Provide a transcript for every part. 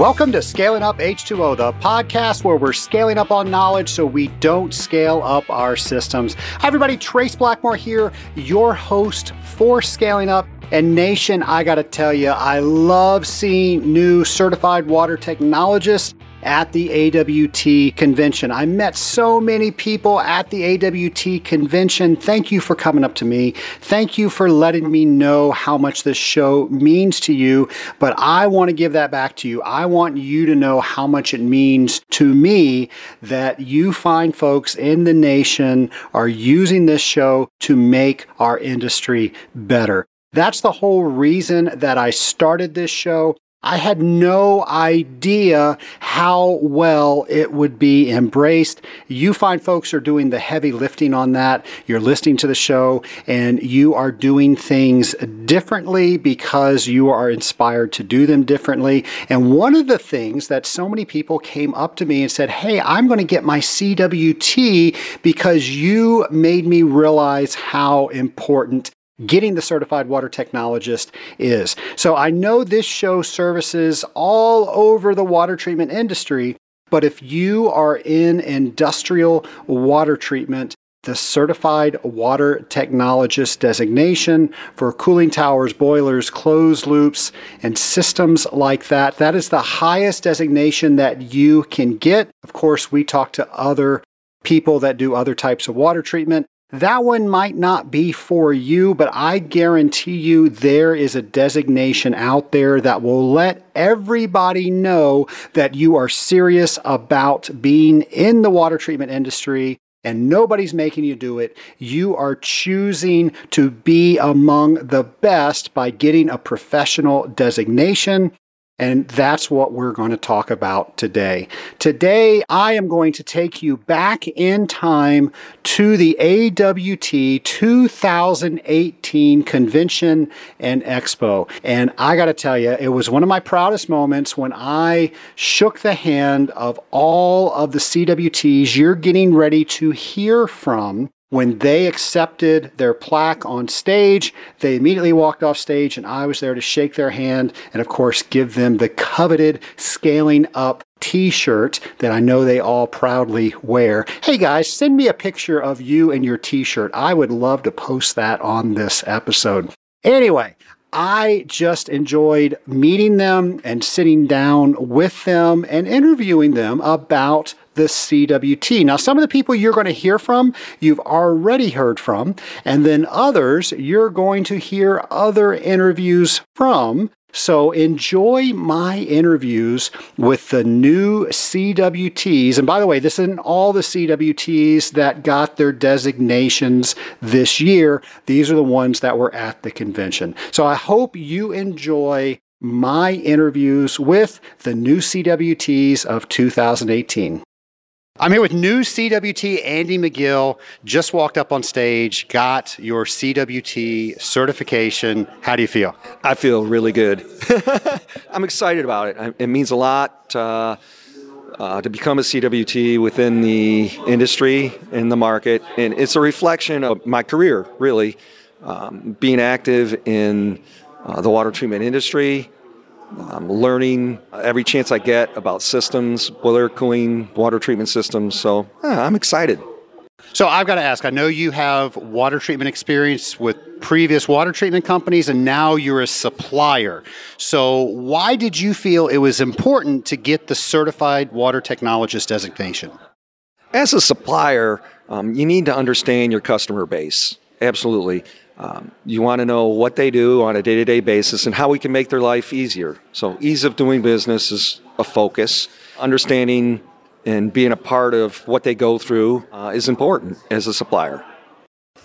Welcome to Scaling Up H2O, the podcast where we're scaling up on knowledge so we don't scale up our systems. Hi, everybody. Trace Blackmore here, your host for Scaling Up. And Nation, I got to tell you, I love seeing new certified water technologists at the AWT convention. I met so many people at the AWT convention. Thank you for coming up to me. Thank you for letting me know how much this show means to you. But I want to give that back to you. I want you to know how much it means to me that you find folks in the nation are using this show to make our industry better. That's the whole reason that I started this show. I had no idea how well it would be embraced. You find folks are doing the heavy lifting on that. You're listening to the show and you are doing things differently because you are inspired to do them differently. And one of the things that so many people came up to me and said, Hey, I'm going to get my CWT because you made me realize how important getting the certified water technologist is. So I know this show services all over the water treatment industry, but if you are in industrial water treatment, the Certified Water Technologist designation for cooling towers, boilers, closed loops, and systems like that. That is the highest designation that you can get. Of course, we talk to other people that do other types of water treatment. That one might not be for you, but I guarantee you there is a designation out there that will let everybody know that you are serious about being in the water treatment industry and nobody's making you do it. You are choosing to be among the best by getting a professional designation. And that's what we're going to talk about today. Today, I am going to take you back in time to the AWT 2018 convention and expo. And I got to tell you, it was one of my proudest moments when I shook the hand of all of the CWTs you're getting ready to hear from when they accepted their plaque on stage, they immediately walked off stage, and I was there to shake their hand and, of course, give them the coveted scaling up t shirt that I know they all proudly wear. Hey guys, send me a picture of you and your t shirt. I would love to post that on this episode. Anyway, I just enjoyed meeting them and sitting down with them and interviewing them about the CWT. Now, some of the people you're going to hear from, you've already heard from, and then others you're going to hear other interviews from. So enjoy my interviews with the new CWTs. And by the way, this isn't all the CWTs that got their designations this year. These are the ones that were at the convention. So I hope you enjoy my interviews with the new CWTs of 2018. I'm here with new CWT Andy McGill. Just walked up on stage, got your CWT certification. How do you feel? I feel really good. I'm excited about it. It means a lot uh, uh, to become a CWT within the industry in the market, and it's a reflection of my career, really, um, being active in uh, the water treatment industry, I'm learning every chance I get about systems, boiler cooling, water treatment systems. So yeah, I'm excited. So I've got to ask I know you have water treatment experience with previous water treatment companies, and now you're a supplier. So why did you feel it was important to get the certified water technologist designation? As a supplier, um, you need to understand your customer base. Absolutely. Um, you want to know what they do on a day to day basis and how we can make their life easier. So, ease of doing business is a focus. Understanding and being a part of what they go through uh, is important as a supplier.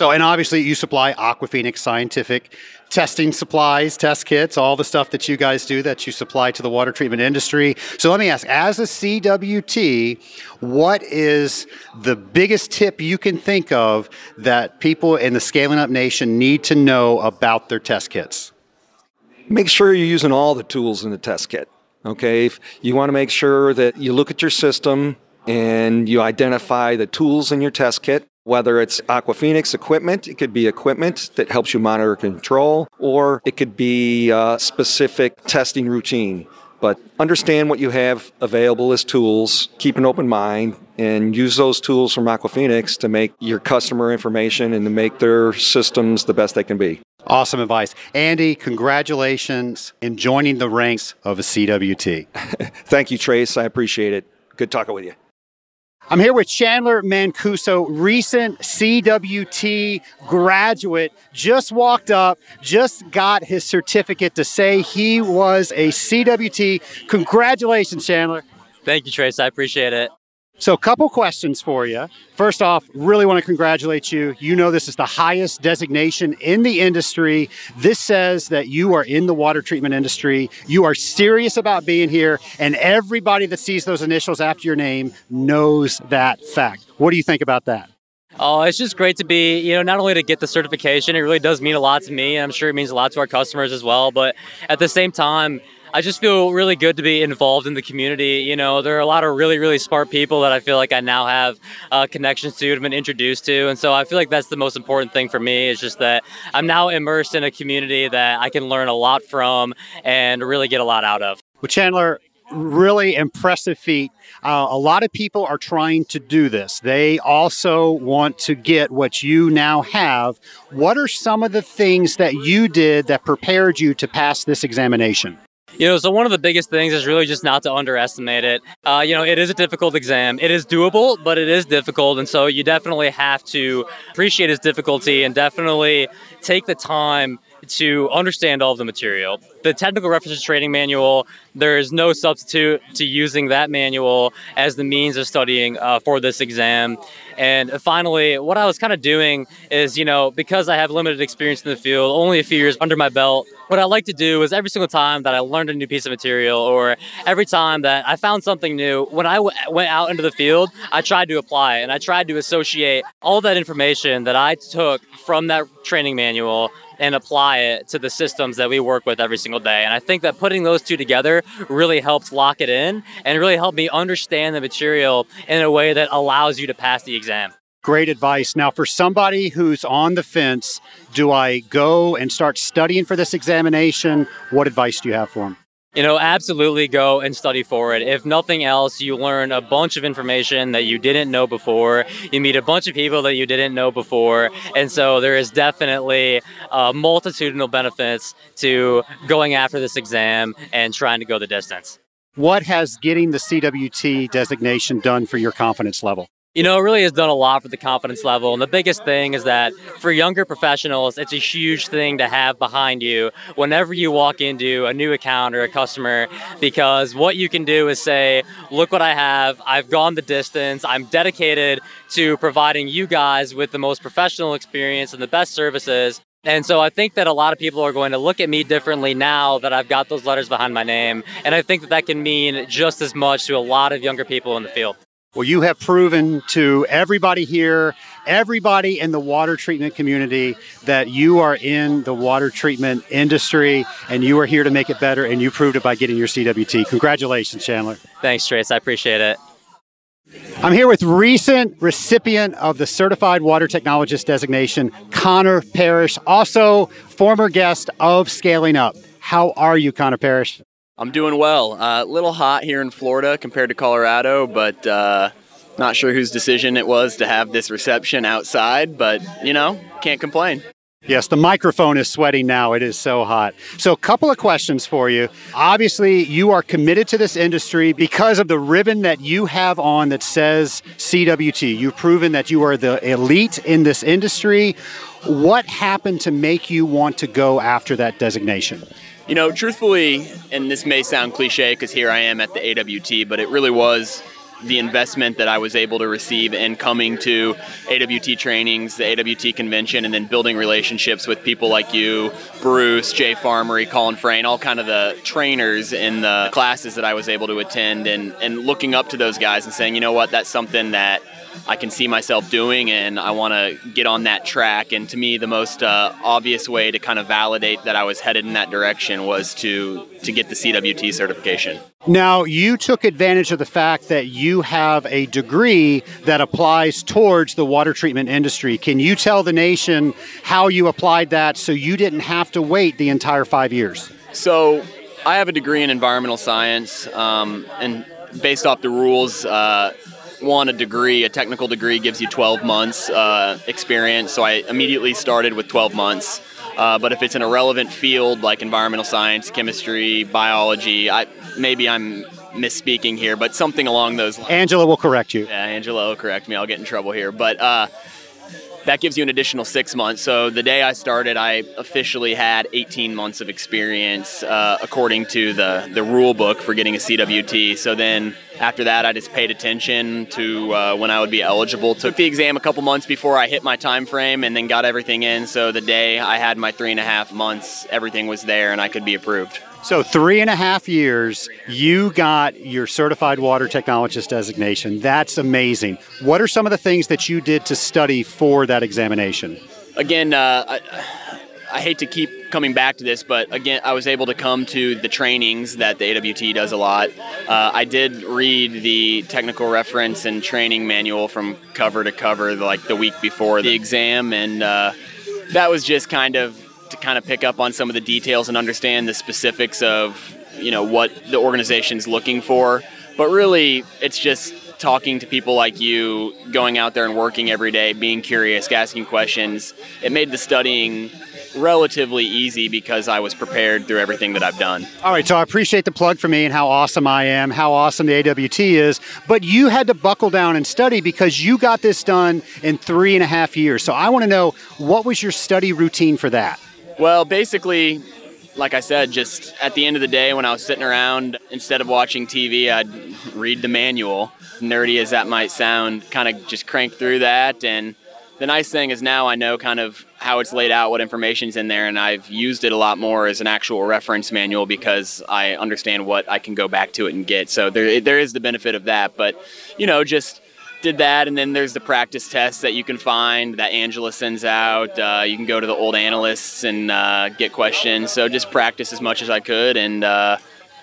So, and obviously, you supply AquaPhoenix Scientific testing supplies, test kits, all the stuff that you guys do that you supply to the water treatment industry. So, let me ask as a CWT, what is the biggest tip you can think of that people in the Scaling Up Nation need to know about their test kits? Make sure you're using all the tools in the test kit. Okay, if you want to make sure that you look at your system and you identify the tools in your test kit whether it's AquaPhoenix equipment, it could be equipment that helps you monitor control, or it could be a specific testing routine. But understand what you have available as tools, keep an open mind, and use those tools from AquaPhoenix to make your customer information and to make their systems the best they can be. Awesome advice. Andy, congratulations in joining the ranks of a CWT. Thank you, Trace. I appreciate it. Good talking with you. I'm here with Chandler Mancuso, recent CWT graduate, just walked up, just got his certificate to say he was a CWT. Congratulations, Chandler. Thank you, Trace. I appreciate it. So, a couple questions for you. First off, really want to congratulate you. You know, this is the highest designation in the industry. This says that you are in the water treatment industry. You are serious about being here, and everybody that sees those initials after your name knows that fact. What do you think about that? Oh, it's just great to be, you know, not only to get the certification, it really does mean a lot to me, I'm sure it means a lot to our customers as well. But at the same time, I just feel really good to be involved in the community. You know, there are a lot of really, really smart people that I feel like I now have uh, connections to and been introduced to. And so I feel like that's the most important thing for me is just that I'm now immersed in a community that I can learn a lot from and really get a lot out of. Well, Chandler, really impressive feat. Uh, a lot of people are trying to do this. They also want to get what you now have. What are some of the things that you did that prepared you to pass this examination? You know, so one of the biggest things is really just not to underestimate it. Uh, you know, it is a difficult exam. It is doable, but it is difficult. And so you definitely have to appreciate its difficulty and definitely take the time to understand all of the material. The technical references training manual, there is no substitute to using that manual as the means of studying uh, for this exam. And finally, what I was kind of doing is, you know, because I have limited experience in the field, only a few years under my belt, what I like to do is every single time that I learned a new piece of material or every time that I found something new, when I w- went out into the field, I tried to apply and I tried to associate all that information that I took from that training manual and apply it to the systems that we work with every single day. And I think that putting those two together really helps lock it in and really help me understand the material in a way that allows you to pass the exam. Great advice. Now, for somebody who's on the fence, do I go and start studying for this examination? What advice do you have for them? You know, absolutely go and study for it. If nothing else, you learn a bunch of information that you didn't know before. You meet a bunch of people that you didn't know before. And so there is definitely uh, multitudinal benefits to going after this exam and trying to go the distance. What has getting the CWT designation done for your confidence level? You know, it really has done a lot for the confidence level. And the biggest thing is that for younger professionals, it's a huge thing to have behind you whenever you walk into a new account or a customer, because what you can do is say, look what I have. I've gone the distance. I'm dedicated to providing you guys with the most professional experience and the best services. And so I think that a lot of people are going to look at me differently now that I've got those letters behind my name. And I think that that can mean just as much to a lot of younger people in the field. Well, you have proven to everybody here, everybody in the water treatment community, that you are in the water treatment industry and you are here to make it better, and you proved it by getting your CWT. Congratulations, Chandler. Thanks, Trace. I appreciate it. I'm here with recent recipient of the Certified Water Technologist designation, Conor Parrish, also former guest of Scaling Up. How are you, Conor Parrish? I'm doing well. A uh, little hot here in Florida compared to Colorado, but uh, not sure whose decision it was to have this reception outside, but you know, can't complain. Yes, the microphone is sweating now. It is so hot. So, a couple of questions for you. Obviously, you are committed to this industry because of the ribbon that you have on that says CWT. You've proven that you are the elite in this industry. What happened to make you want to go after that designation? You know, truthfully, and this may sound cliche because here I am at the AWT, but it really was the investment that I was able to receive in coming to AWT trainings, the AWT convention, and then building relationships with people like you, Bruce, Jay Farmerie, Colin Frayne, all kind of the trainers in the classes that I was able to attend, and, and looking up to those guys and saying, you know what, that's something that I can see myself doing, and I want to get on that track. And to me, the most uh, obvious way to kind of validate that I was headed in that direction was to to get the CWT certification. Now, you took advantage of the fact that you have a degree that applies towards the water treatment industry. Can you tell the nation how you applied that so you didn't have to wait the entire five years? So, I have a degree in environmental science, um, and based off the rules, uh, one, a degree, a technical degree gives you 12 months uh, experience. So I immediately started with 12 months. Uh, but if it's an irrelevant field like environmental science, chemistry, biology, I, maybe I'm misspeaking here, but something along those lines. Angela will correct you. Yeah, Angela will correct me. I'll get in trouble here. But uh, that gives you an additional six months. So the day I started, I officially had 18 months of experience uh, according to the, the rule book for getting a CWT. So then after that, I just paid attention to uh, when I would be eligible. Took the exam a couple months before I hit my time frame and then got everything in. So the day I had my three and a half months, everything was there and I could be approved. So, three and a half years, you got your certified water technologist designation. That's amazing. What are some of the things that you did to study for that examination? Again, uh, I, I, hate to keep coming back to this, but again, I was able to come to the trainings that the AWT does a lot. Uh, I did read the technical reference and training manual from cover to cover, like the week before the exam, and uh, that was just kind of to kind of pick up on some of the details and understand the specifics of you know what the organization's looking for. But really, it's just talking to people like you, going out there and working every day, being curious, asking questions. It made the studying relatively easy because I was prepared through everything that I've done. All right, so I appreciate the plug for me and how awesome I am, how awesome the AWT is, but you had to buckle down and study because you got this done in three and a half years. So I want to know what was your study routine for that? Well, basically, like I said, just at the end of the day when I was sitting around, instead of watching TV, I'd read the manual. Nerdy as that might sound, kind of just crank through that. And the nice thing is now I know kind of how it's laid out, what information's in there, and I've used it a lot more as an actual reference manual because I understand what I can go back to it and get. So there, there is the benefit of that. But, you know, just did that, and then there's the practice tests that you can find that Angela sends out. Uh, you can go to the old analysts and uh, get questions. So just practice as much as I could, and uh,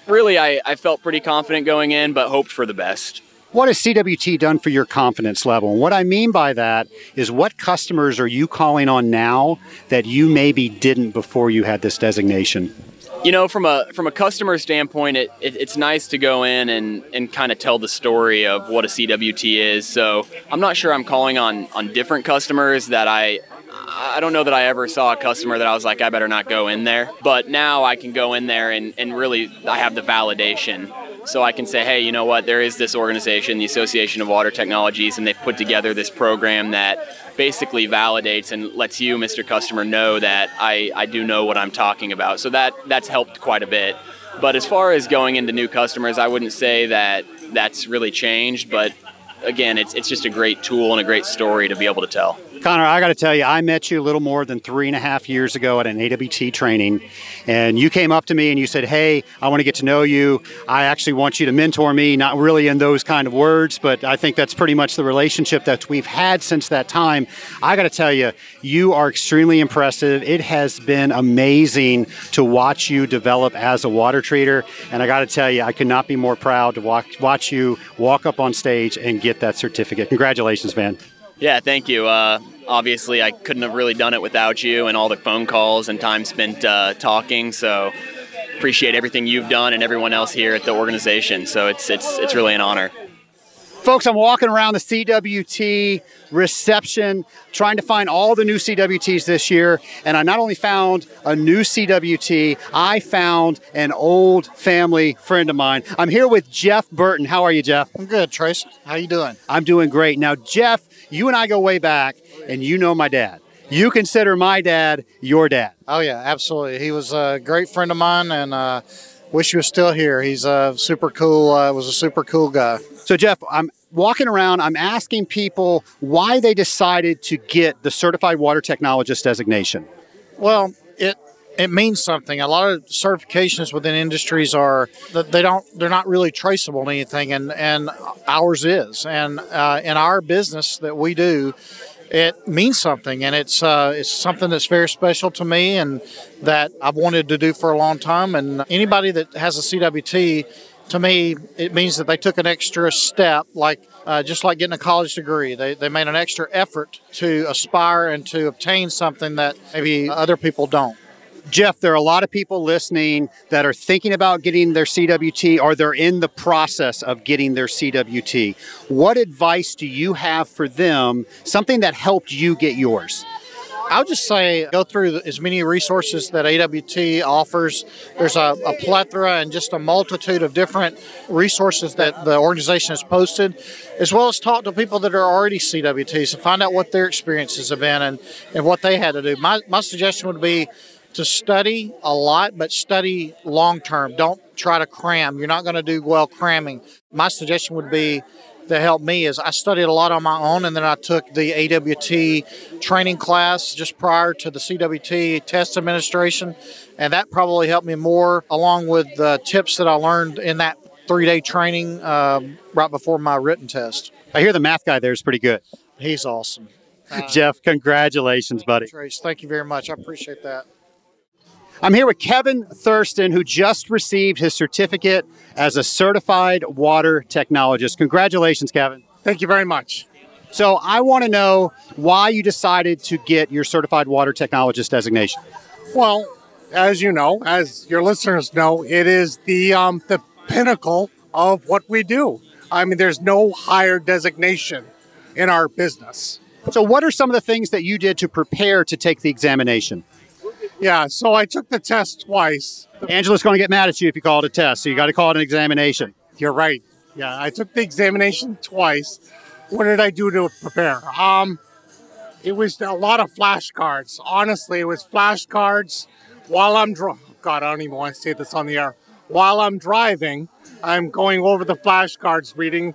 really, I, I felt pretty confident going in, but hoped for the best. What has CWT done for your confidence level? And what I mean by that is what customers are you calling on now that you maybe didn't before you had this designation? You know, from a from a customer standpoint, it, it it's nice to go in and, and kind of tell the story of what a CWT is. So I'm not sure I'm calling on on different customers that I I don't know that I ever saw a customer that I was like, I better not go in there. But now I can go in there and, and really I have the validation. So I can say, hey, you know what, there is this organization, the Association of Water Technologies, and they've put together this program that basically validates and lets you, Mr. Customer, know that I, I do know what I'm talking about. So that that's helped quite a bit. But as far as going into new customers, I wouldn't say that that's really changed. But again, it's, it's just a great tool and a great story to be able to tell. Conor, I got to tell you, I met you a little more than three and a half years ago at an AWT training, and you came up to me and you said, Hey, I want to get to know you. I actually want you to mentor me, not really in those kind of words, but I think that's pretty much the relationship that we've had since that time. I got to tell you, you are extremely impressive. It has been amazing to watch you develop as a water treater, and I got to tell you, I could not be more proud to walk, watch you walk up on stage and get that certificate. Congratulations, man. Yeah, thank you. Uh, obviously, I couldn't have really done it without you and all the phone calls and time spent uh, talking. So appreciate everything you've done and everyone else here at the organization. So it's it's it's really an honor. Folks, I'm walking around the CWT reception trying to find all the new CWTs this year. And I not only found a new CWT, I found an old family friend of mine. I'm here with Jeff Burton. How are you, Jeff? I'm good, Trace. How you doing? I'm doing great. Now, Jeff, you and I go way back, and you know my dad. You consider my dad your dad. Oh, yeah, absolutely. He was a great friend of mine, and uh, wish he was still here. He's a super cool, uh, was a super cool guy. So, Jeff, I'm walking around, I'm asking people why they decided to get the Certified Water Technologist designation. Well, it means something. A lot of certifications within industries are that they don't they're not really traceable to anything, and and ours is. And uh, in our business that we do, it means something, and it's uh, it's something that's very special to me, and that I've wanted to do for a long time. And anybody that has a CWT to me, it means that they took an extra step, like uh, just like getting a college degree. They, they made an extra effort to aspire and to obtain something that maybe other people don't. Jeff, there are a lot of people listening that are thinking about getting their CWT or they're in the process of getting their CWT. What advice do you have for them, something that helped you get yours? I'll just say go through as many resources that AWT offers. There's a, a, plethora and just a multitude of different resources that the organization has posted, as well as talk to people that are already CWTs and find out what their experiences have been and, and what they had to do. My, my suggestion would be to study a lot, but study long term. Don't try to cram. You're not going to do well cramming. My suggestion would be that helped me is I studied a lot on my own, and then I took the AWT training class just prior to the CWT test administration, and that probably helped me more, along with the tips that I learned in that three-day training um, right before my written test. I hear the math guy there is pretty good. He's awesome. Uh, Jeff, congratulations, buddy. Trace, thank you very much. I appreciate that. I'm here with Kevin Thurston, who just received his certificate as a certified water technologist. Congratulations, Kevin. Thank you very much. So, I want to know why you decided to get your certified water technologist designation. Well, as you know, as your listeners know, it is the um, the pinnacle of what we do. I mean, there's no higher designation in our business. So, what are some of the things that you did to prepare to take the examination? Yeah, so I took the test twice. Angela's going to get mad at you if you call it a test, so you got to call it an examination. You're right. Yeah, I took the examination twice. What did I do to prepare? Um, it was a lot of flashcards. Honestly, it was flashcards while I'm driving. God, I don't even want to say this on the air. While I'm driving, I'm going over the flashcards, reading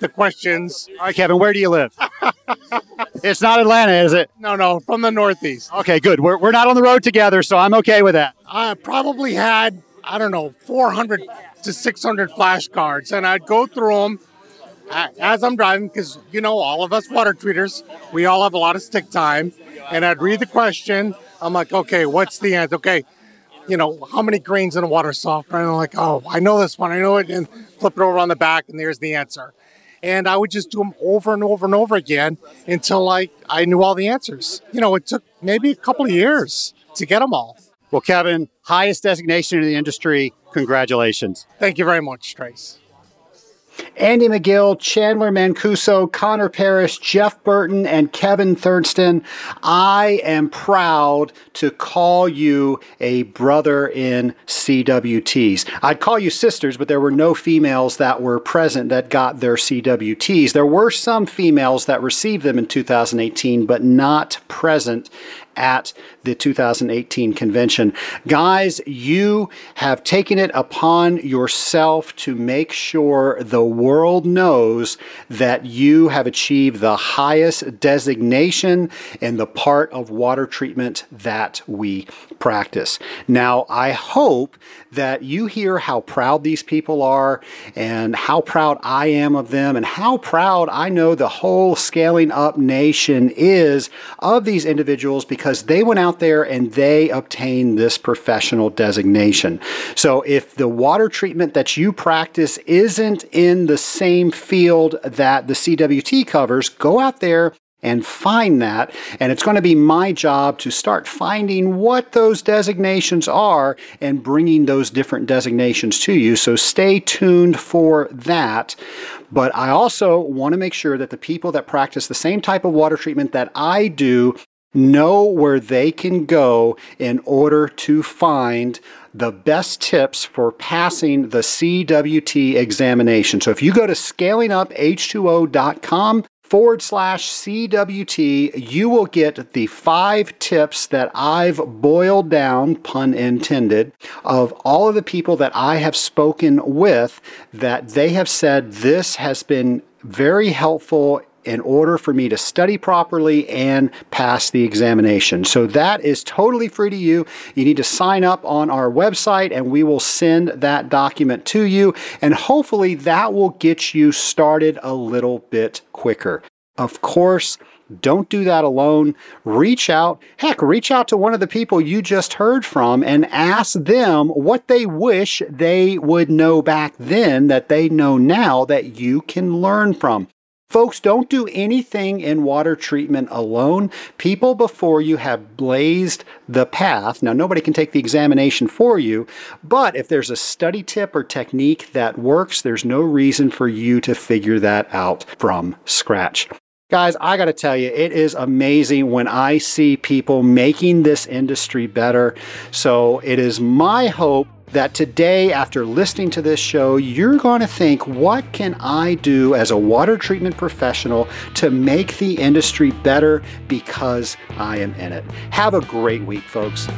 the questions. All right, Kevin, where do you live? it's not Atlanta, is it? No, no, from the Northeast. Okay, good. We're, we're not on the road together, so I'm okay with that. I probably had, I don't know, 400 to 600 flashcards, and I'd go through them as I'm driving because, you know, all of us water treaters, we all have a lot of stick time. And I'd read the question. I'm like, okay, what's the answer? Okay, you know, how many grains in a water softener? And I'm like, oh, I know this one. I know it. And flip it over on the back, and there's the answer and I would just do them over and over and over again until I, I knew all the answers. You know, it took maybe a couple of years to get them all. Well, Kevin, highest designation in the industry. Congratulations. Thank you very much, Trace. Andy McGill, Chandler Mancuso, Conor Parrish, Jeff Burton, and Kevin Thurston. I am proud to call you a brother in CWTs. I'd call you sisters, but there were no females that were present that got their CWTs. There were some females that received them in 2018, but not present at the 2018 convention. Guys, you have taken it upon yourself to make sure the world knows that you have achieved the highest designation in the part of water treatment that we practice. Now, I hope that you hear how proud these people are and how proud I am of them and how proud I know the whole Scaling Up Nation is of these individuals because they went out there and they obtained this professional designation. So if the water treatment that you practice isn't in the same field that the CWT covers, go out there and find that. And it's going to be my job to start finding what those designations are and bringing those different designations to you. So stay tuned for that. But I also want to make sure that the people that practice the same type of water treatment that I do know where they can go in order to find the best tips for passing the CWT examination. So if you go to scalinguph2o.com forward slash CWT, you will get the five tips that I've boiled down, pun intended, of all of the people that I have spoken with that they have said this has been very helpful in order for me to study properly and pass the examination. So that is totally free to you. You need to sign up on our website and we will send that document to you. And hopefully that will get you started a little bit quicker. Of course, don't do that alone. Reach out. Heck, reach out to one of the people you just heard from and ask them what they wish they would know back then that they know now that you can learn from. Folks, don't do anything in water treatment alone. People before you have blazed the path. Now, nobody can take the examination for you, but if there's a study tip or technique that works, there's no reason for you to figure that out from scratch. Guys, I got to tell you, it is amazing when I see people making this industry better. So it is my hope that today, after listening to this show, you're going to think, what can I do as a water treatment professional to make the industry better because I am in it? Have a great week, folks.